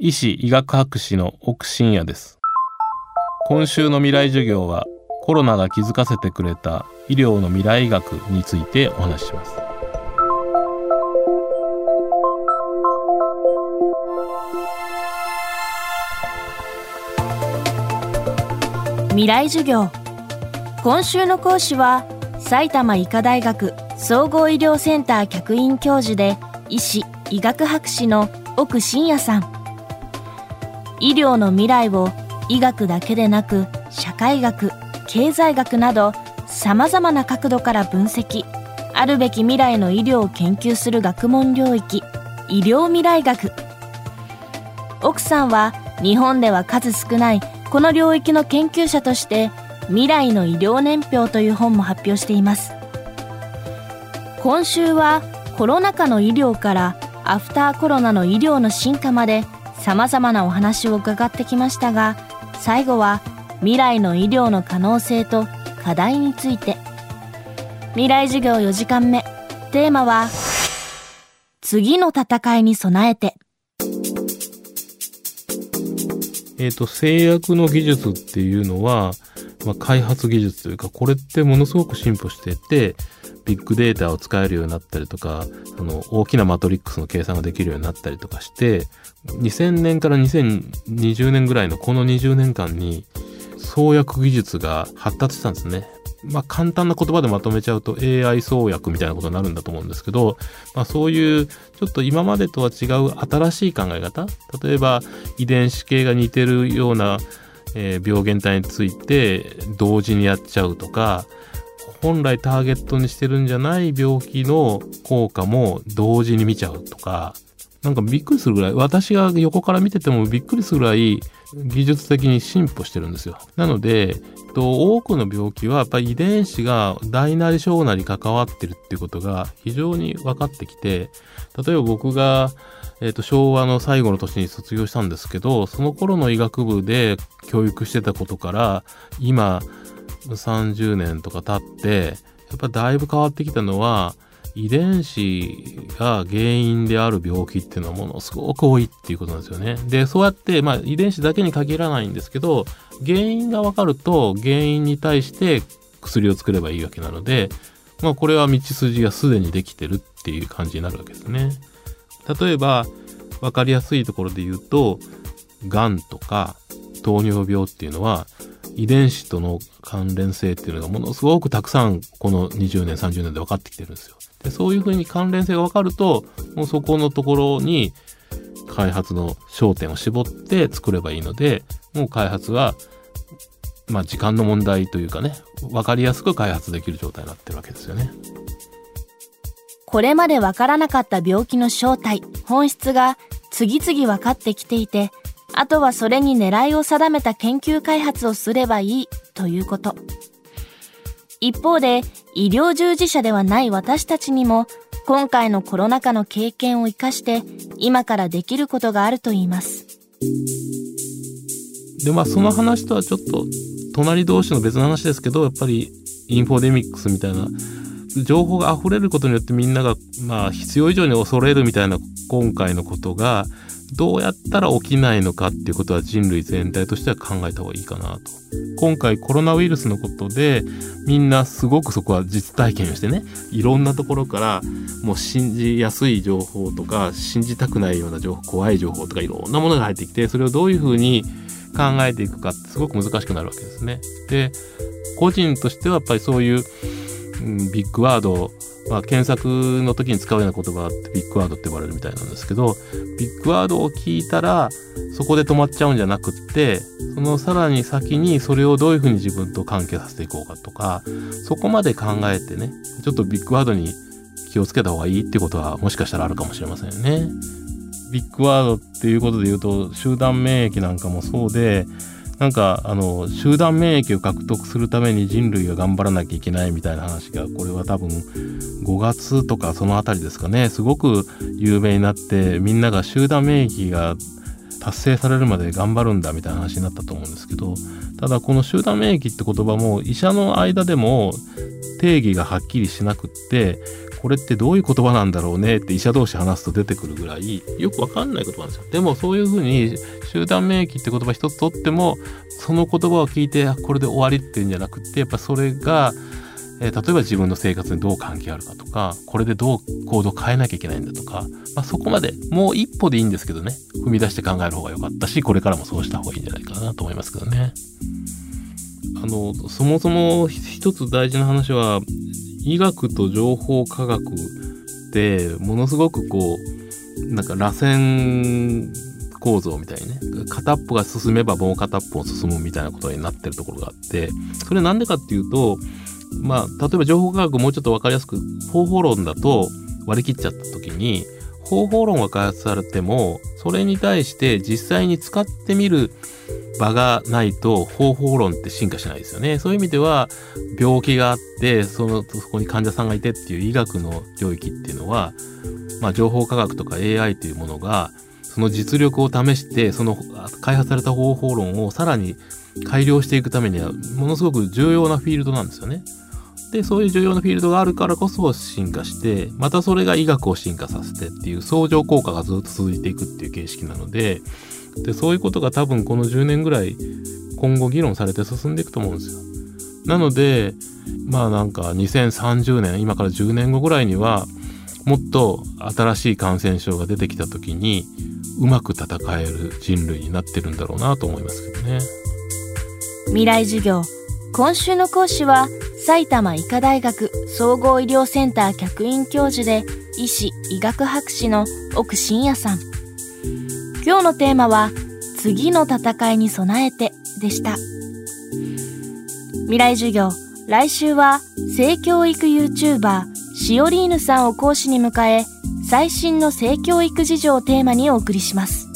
医師医学博士の奥信也です。今週の未来授業はコロナが気づかせてくれた医療の未来医学についてお話しします。未来授業。今週の講師は埼玉医科大学総合医療センター客員教授で医師医学博士の奥信也さん。医療の未来を医学だけでなく社会学経済学などさまざまな角度から分析。あるべき未来の医療を研究する学問領域。医療未来学。奥さんは日本では数少ないこの領域の研究者として未来の医療年表という本も発表しています。今週はコロナ禍の医療からアフターコロナの医療の進化まで様々なお話を伺ってきましたが最後は未来の医療の可能性と課題について。未来授業4時間目。テーマは次の戦いに備えて。えっ、と製薬の技術っていうのは、まあ、開発技術というかこれってものすごく進歩しててビッグデータを使えるようになったりとか、その大きなマトリックスの計算ができるようになったりとかして、2000年から2020年ぐらいのこの20年間に、創薬技術が発達したんですね。まあ簡単な言葉でまとめちゃうと AI 創薬みたいなことになるんだと思うんですけど、まあそういうちょっと今までとは違う新しい考え方、例えば遺伝子系が似てるような、え、病原体について同時にやっちゃうとか、本来ターゲットにしてるんじゃない病気の効果も同時に見ちゃうとか、なんかびっくりするぐらい、私が横から見ててもびっくりするぐらい技術的に進歩してるんですよ。なので、多くの病気はやっぱり遺伝子が大なり小なり関わってるっていうことが非常に分かってきて、例えば僕がえっ、ー、と、昭和の最後の年に卒業したんですけど、その頃の医学部で教育してたことから、今、30年とか経って、やっぱだいぶ変わってきたのは、遺伝子が原因である病気っていうのはものすごく多いっていうことなんですよね。で、そうやって、まあ遺伝子だけに限らないんですけど、原因がわかると原因に対して薬を作ればいいわけなので、まあこれは道筋がすでにできてるっていう感じになるわけですね。例えば、わかりやすいところで言うと、がんとか糖尿病っていうのは遺伝子との関連性っていうのがものすごくたくさんこの20年30年で分かってきてるんですよ。でそういうふうに関連性が分かるともうそこのところに開発の焦点を絞って作ればいいのでもう開発はまあ時間の問題というかね分かりやすく開発できる状態になってるわけですよね。これまで分からなかった病気の正体本質が次々分かってきていてあとはそれに狙いを定めた研究開発をすればいいということ。一方で、医療従事者ではない私たちにも、今回のコロナ禍の経験を活かして、今からできることがあると言います。で、まあその話とはちょっと、隣同士の別の話ですけど、やっぱりインフォデミックスみたいな、情報が溢れることによってみんなが、まあ必要以上に恐れるみたいな今回のことが、どうやったら起きないのかっていうことは人類全体としては考えた方がいいかなと。今回コロナウイルスのことでみんなすごくそこは実体験をしてねいろんなところからもう信じやすい情報とか信じたくないような情報怖い情報とかいろんなものが入ってきてそれをどういうふうに考えていくかってすごく難しくなるわけですね。で個人としてはやっぱりそういう、ビッグワードまあ、検索の時に使うような言葉ってビッグワードって呼ばれるみたいなんですけど、ビッグワードを聞いたら、そこで止まっちゃうんじゃなくって、そのさらに先にそれをどういうふうに自分と関係させていこうかとか、そこまで考えてね、ちょっとビッグワードに気をつけた方がいいってことはもしかしたらあるかもしれませんね。ビッグワードっていうことで言うと、集団免疫なんかもそうで、なんかあの集団免疫を獲得するために人類が頑張らなきゃいけないみたいな話がこれは多分5月とかその辺りですかね。すごく有名になってみんなが集団免疫が達成されるまで頑張るんだみたいな話になったと思うんですけどただこの集団免疫って言葉も医者の間でも定義がはっきりしなくってこれってどういう言葉なんだろうね？って医者同士話すと出てくるぐらいよくわかんない言葉なんですよ。でもそういうふうに集団免疫って言葉一つとってもその言葉を聞いてこれで終わりっていうんじゃなくてやっぱそれがえ、例えば自分の生活にどう関係あるかとかこれでどう行動変えなきゃいけないんだとか、まあ、そこまでもう一歩でいいんですけどね。踏み出して考える方が良かったしこれからもそうした方がいいんじゃないかなと思いますけどね。あのそもそも一つ大事な話は医学と情報科学ってものすごくこうなんか螺旋構造みたいにね片っぽが進めばもう片っぽも進むみたいなことになってるところがあってそれなんでかっていうとまあ例えば情報科学もうちょっと分かりやすく方法論だと割り切っちゃった時に方法論が開発されてもそれに対して実際に使ってみる場がないと方法論って進化しないですよね。そういう意味では病気があってそのそこに患者さんがいてっていう医学の領域っていうのは、まあ、情報科学とか AI というものがその実力を試してその開発された方法論をさらに改良していくためにはものすごく重要なフィールドなんですよね。でそういう重要なフィールドがあるからこそ進化してまたそれが医学を進化させてっていう相乗効果がずっと続いていくっていう形式なのででそういうことが多分この10年ぐらい今後議論されて進んでいくと思うんですよ。なのでまあなんか2030年今から10年後ぐらいにはもっと新しい感染症が出てきた時にうまく戦える人類になってるんだろうなと思いますけどね。未来授業今週の講師は埼玉医科大学総合医療センター客員教授で医師医学博士の奥真也さん今日のテーマは次の戦いに備えてでした。未来授業来週は性教育 YouTuber シオリーヌさんを講師に迎え最新の性教育事情をテーマにお送りします。